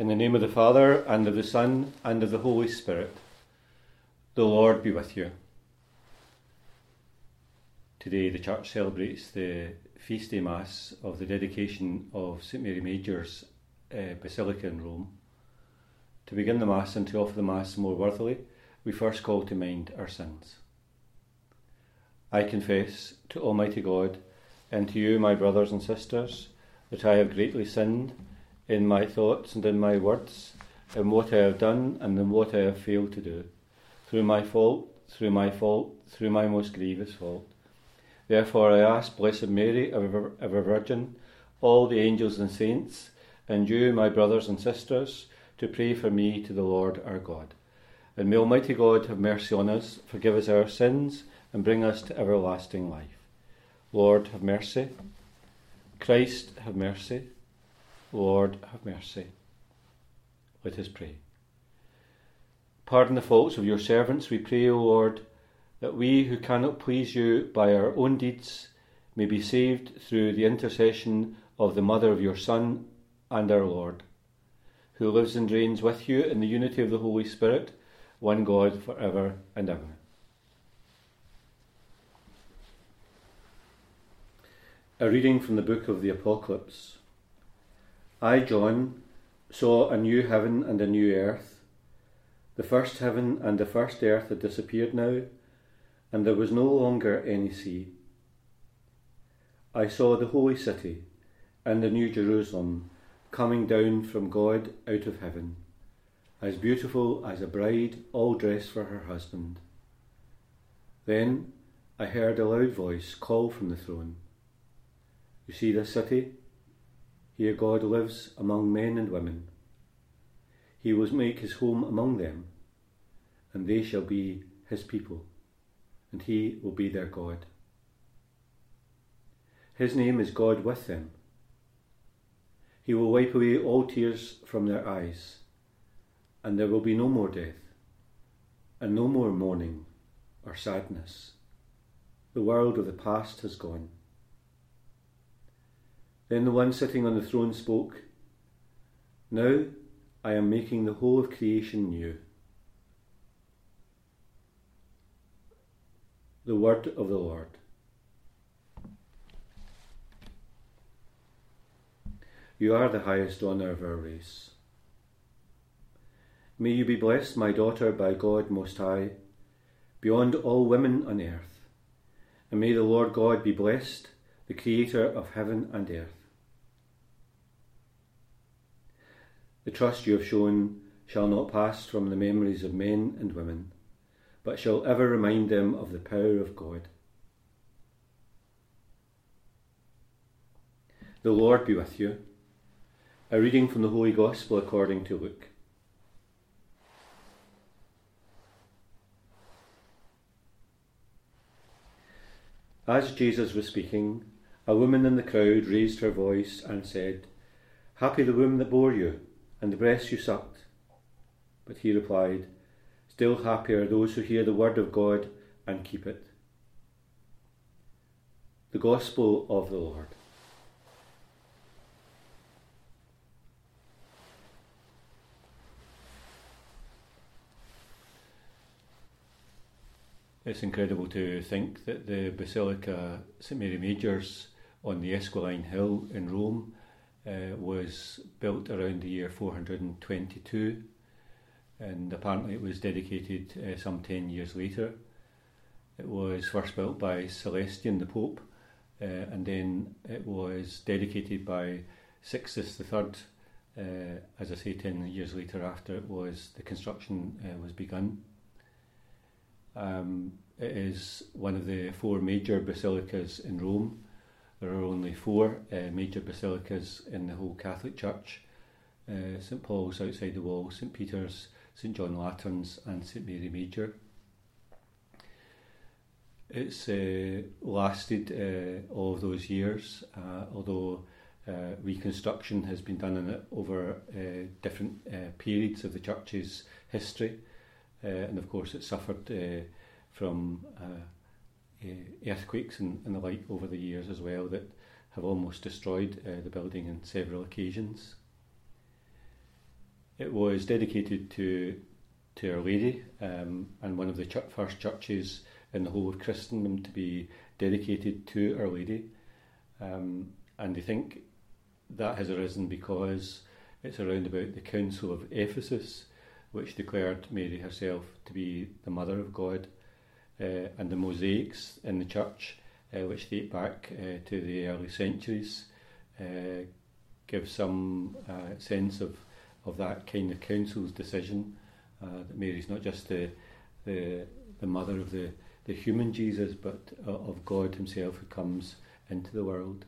In the name of the Father, and of the Son, and of the Holy Spirit. The Lord be with you. Today, the Church celebrates the feast day Mass of the dedication of St Mary Major's uh, Basilica in Rome. To begin the Mass and to offer the Mass more worthily, we first call to mind our sins. I confess to Almighty God and to you, my brothers and sisters, that I have greatly sinned in my thoughts and in my words, in what I have done and in what I have failed to do, through my fault, through my fault, through my most grievous fault. Therefore I ask Blessed Mary, ever, ever Virgin, all the angels and saints, and you, my brothers and sisters, to pray for me to the Lord our God. And may Almighty God have mercy on us, forgive us our sins, and bring us to everlasting life. Lord, have mercy. Christ, have mercy. Lord, have mercy. Let us pray. Pardon the faults of your servants, we pray, O Lord, that we who cannot please you by our own deeds may be saved through the intercession of the Mother of your Son and our Lord, who lives and reigns with you in the unity of the Holy Spirit, one God for ever and ever. A reading from the book of the Apocalypse. I, John, saw a new heaven and a new earth. The first heaven and the first earth had disappeared now, and there was no longer any sea. I saw the holy city and the new Jerusalem coming down from God out of heaven, as beautiful as a bride all dressed for her husband. Then I heard a loud voice call from the throne You see this city? Here God lives among men and women. He will make his home among them, and they shall be his people, and he will be their God. His name is God with them. He will wipe away all tears from their eyes, and there will be no more death, and no more mourning or sadness. The world of the past has gone. Then the one sitting on the throne spoke, Now I am making the whole of creation new. The word of the Lord. You are the highest honour of our race. May you be blessed, my daughter, by God Most High, beyond all women on earth, and may the Lord God be blessed, the Creator of heaven and earth. The trust you have shown shall not pass from the memories of men and women, but shall ever remind them of the power of God. The Lord be with you. A reading from the Holy Gospel according to Luke. As Jesus was speaking, a woman in the crowd raised her voice and said, Happy the womb that bore you and the breast you sucked. But he replied, Still happy are those who hear the word of God and keep it. The Gospel of the Lord. It's incredible to think that the Basilica St Mary Major's on the Esquiline Hill in Rome uh, was built around the year 422 and apparently it was dedicated uh, some 10 years later. It was first built by Celestine the Pope uh, and then it was dedicated by Sixtus III, uh, as I say, 10 years later after it was the construction uh, was begun. Um, it is one of the four major basilicas in Rome there are only four uh, major basilicas in the whole Catholic Church uh, St Paul's outside the wall, St Peter's, St John Lateran's, and St Mary Major. It's uh, lasted uh, all of those years, uh, although uh, reconstruction has been done in it over different periods of the church's history, and of course it suffered from uh, earthquakes and, and the like over the years as well that have almost destroyed uh, the building on several occasions. It was dedicated to to Our Lady um, and one of the ch- first churches in the whole of Christendom to be dedicated to Our Lady. Um, and I think that has arisen because it's around about the Council of Ephesus, which declared Mary herself to be the Mother of God, and the mosaics in the church, uh, which date back uh, to the early centuries, uh, give some uh, sense of, of that kind of council's decision uh, that Mary's not just the, the, the mother of the, the human Jesus, but of God Himself who comes into the world.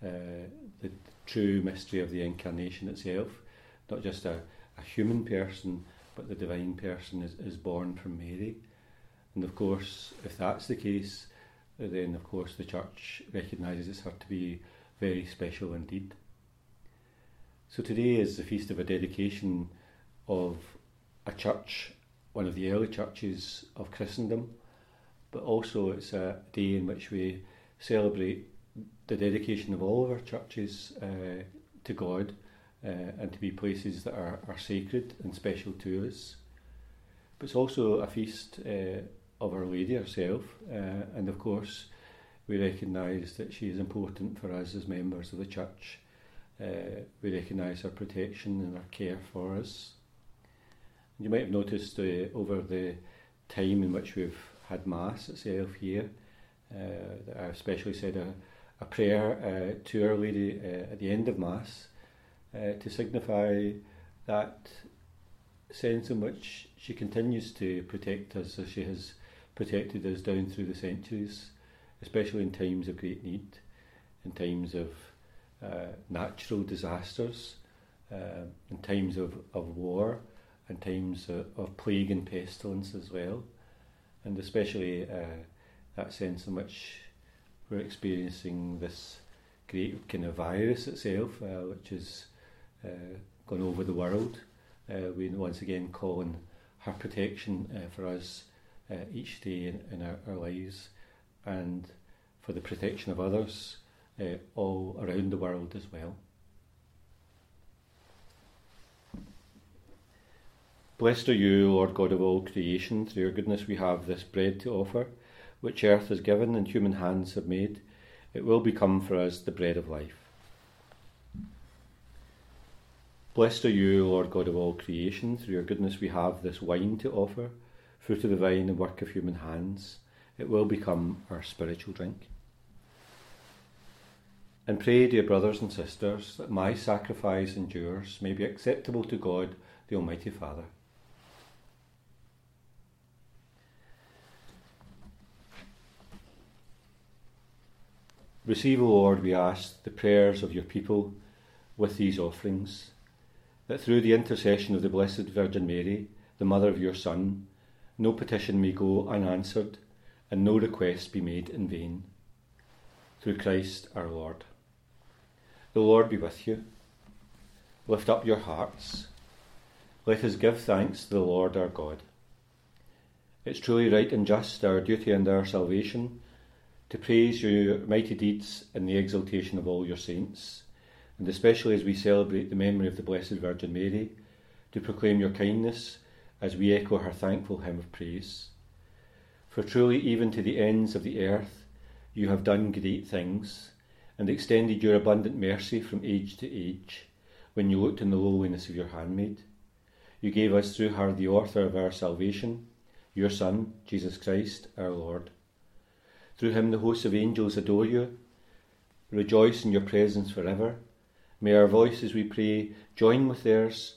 the true mystery of the incarnation itself, not just a, a human person, but the divine person is, is born from Mary. And of course, if that's the case, then of course the church recognises it's her to be very special indeed. So today is the feast of a dedication of a church, one of the early churches of Christendom, but also it's a day in which we celebrate the dedication of all of our churches uh, to God uh, and to be places that are, are sacred and special to us. But it's also a feast uh, of Our Lady herself, uh, and of course, we recognise that she is important for us as members of the church. Uh, we recognise her protection and her care for us. You might have noticed uh, over the time in which we've had Mass itself here that I've especially said a a prayer uh, to Our Lady uh, at the end of Mass uh, to signify that sense in which she continues to protect us as she has protected us down through the centuries, especially in times of great need, in times of uh, natural disasters, uh, in times of, of war, in times of, of, plague and pestilence as well, and especially uh, that sense in which we're experiencing this great kind of virus itself, uh, which has uh, gone over the world. Uh, we once again call on her protection for us uh, each day in, in our, our, lives and for the protection of others uh, all around the world as well. Blessed are you, Lord God of all creation. Through your goodness we have this bread to offer which earth has given and human hands have made, it will become for us the bread of life. Blessed are you, Lord God of all creation. Through your goodness we have this wine to offer, fruit of the vine and work of human hands. It will become our spiritual drink. And pray, dear brothers and sisters, that my sacrifice and yours may be acceptable to God, the Almighty Father. Receive, O Lord, we ask, the prayers of your people with these offerings, that through the intercession of the Blessed Virgin Mary, the Mother of your Son, no petition may go unanswered, and no request be made in vain. Through Christ our Lord. The Lord be with you. Lift up your hearts. Let us give thanks to the Lord our God. It's truly right and just, our duty and our salvation to praise your mighty deeds in the exaltation of all your saints, and especially as we celebrate the memory of the Blessed Virgin Mary, to proclaim your kindness as we echo her thankful hymn of praise. For truly, even to the ends of the earth, you have done great things, and extended your abundant mercy from age to age, when you looked in the lowliness of your handmaid. You gave us through her the author of our salvation, your Son, Jesus Christ, our Lord through him the hosts of angels adore you. Rejoice in your presence forever. May our voices, we pray, join with theirs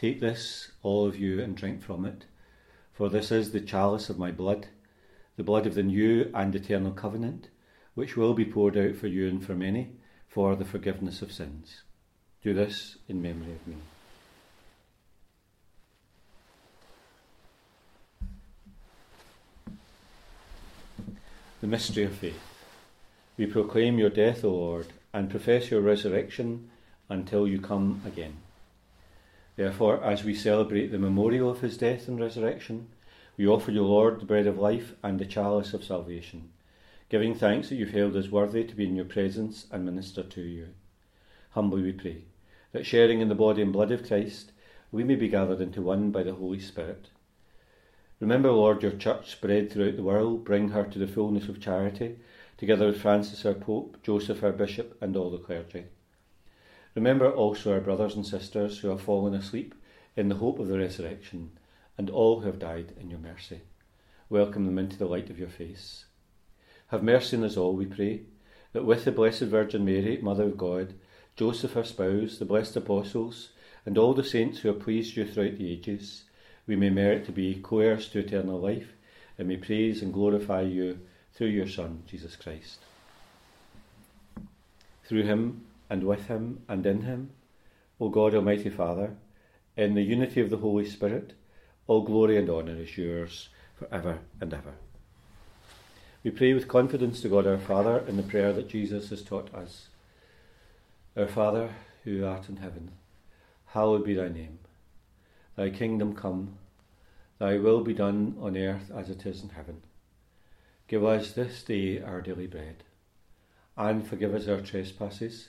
Take this, all of you, and drink from it, for this is the chalice of my blood, the blood of the new and eternal covenant, which will be poured out for you and for many for the forgiveness of sins. Do this in memory of me. The mystery of faith. We proclaim your death, O Lord, and profess your resurrection until you come again. Therefore, as we celebrate the memorial of his death and resurrection, we offer you, Lord, the bread of life and the chalice of salvation, giving thanks that you've held us worthy to be in your presence and minister to you. Humbly we pray that sharing in the body and blood of Christ, we may be gathered into one by the Holy Spirit. Remember, Lord, your church spread throughout the world, bring her to the fullness of charity together with Francis our Pope, Joseph our Bishop, and all the clergy. Remember also our brothers and sisters who have fallen asleep in the hope of the resurrection, and all who have died in your mercy. Welcome them into the light of your face. Have mercy on us all, we pray, that with the Blessed Virgin Mary, Mother of God, Joseph our spouse, the blessed apostles, and all the saints who have pleased you throughout the ages, we may merit to be co heirs to eternal life, and may praise and glorify you through your Son, Jesus Christ. Through him, and with him, and in him, O God Almighty Father, in the unity of the Holy Spirit, all glory and honour is yours for ever and ever. We pray with confidence to God our Father in the prayer that Jesus has taught us. Our Father, who art in heaven, hallowed be thy name. Thy kingdom come, thy will be done on earth as it is in heaven. Give us this day our daily bread, and forgive us our trespasses,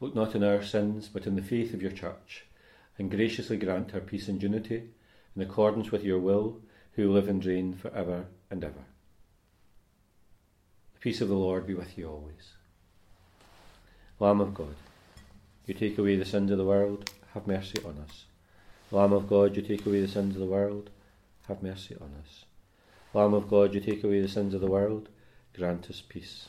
Look not on our sins, but in the faith of your church, and graciously grant her peace and unity, in accordance with your will, who live and reign for ever and ever. The peace of the Lord be with you always. Lamb of God, you take away the sins of the world, have mercy on us. Lamb of God, you take away the sins of the world, have mercy on us. Lamb of God, you take away the sins of the world, grant us peace.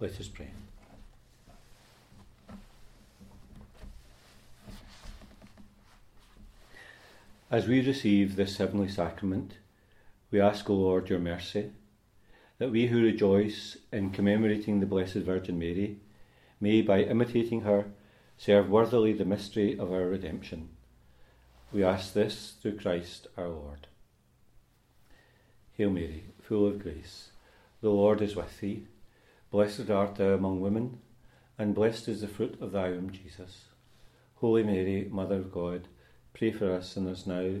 Let us pray. As we receive this heavenly sacrament, we ask, O Lord, your mercy, that we who rejoice in commemorating the Blessed Virgin Mary may, by imitating her, serve worthily the mystery of our redemption. We ask this through Christ our Lord. Hail Mary, full of grace, the Lord is with thee. Blessed art thou among women, and blessed is the fruit of thy womb, Jesus. Holy Mary, Mother of God, pray for us sinners now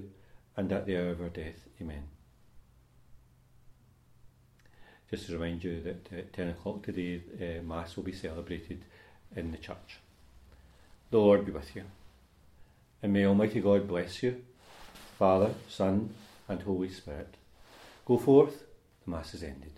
and at the hour of our death. Amen. Just to remind you that at 10 o'clock today, uh, Mass will be celebrated in the church. The Lord be with you. And may Almighty God bless you, Father, Son, and Holy Spirit. Go forth, the Mass is ended.